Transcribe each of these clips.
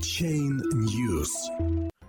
Chain News.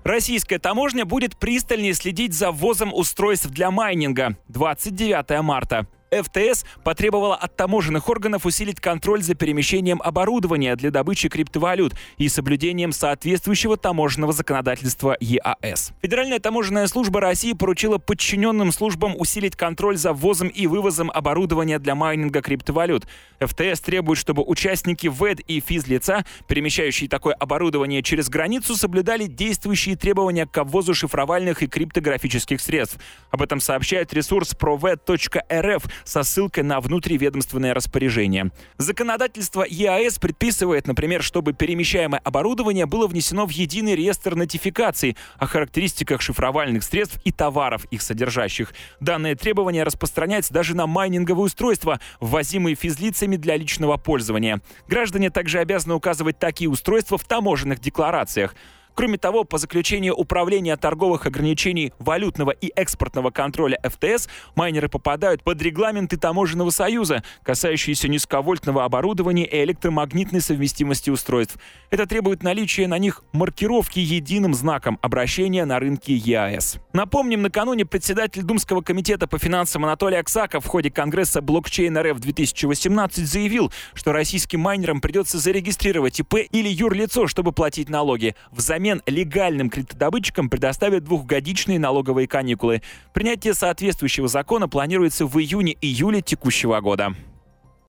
Российская таможня будет пристальнее следить за ввозом устройств для майнинга. 29 марта. ФТС потребовала от таможенных органов усилить контроль за перемещением оборудования для добычи криптовалют и соблюдением соответствующего таможенного законодательства ЕАС. Федеральная таможенная служба России поручила подчиненным службам усилить контроль за ввозом и вывозом оборудования для майнинга криптовалют. ФТС требует, чтобы участники ВЭД и физлица, перемещающие такое оборудование через границу, соблюдали действующие требования к обвозу шифровальных и криптографических средств. Об этом сообщает ресурс proved.rf со ссылкой на внутриведомственное распоряжение. Законодательство ЕАЭС предписывает, например, чтобы перемещаемое оборудование было внесено в единый реестр нотификаций о характеристиках шифровальных средств и товаров, их содержащих. Данное требование распространяется даже на майнинговые устройства, ввозимые физлицами для личного пользования. Граждане также обязаны указывать такие устройства в таможенных декларациях. Кроме того, по заключению Управления торговых ограничений валютного и экспортного контроля ФТС, майнеры попадают под регламенты Таможенного союза, касающиеся низковольтного оборудования и электромагнитной совместимости устройств. Это требует наличия на них маркировки единым знаком обращения на рынке ЕАЭС. Напомним, накануне председатель Думского комитета по финансам Анатолий Аксаков в ходе Конгресса блокчейн РФ 2018 заявил, что российским майнерам придется зарегистрировать ИП или юрлицо, чтобы платить налоги. Взамен взамен легальным кредитодобытчикам предоставят двухгодичные налоговые каникулы. Принятие соответствующего закона планируется в июне-июле текущего года.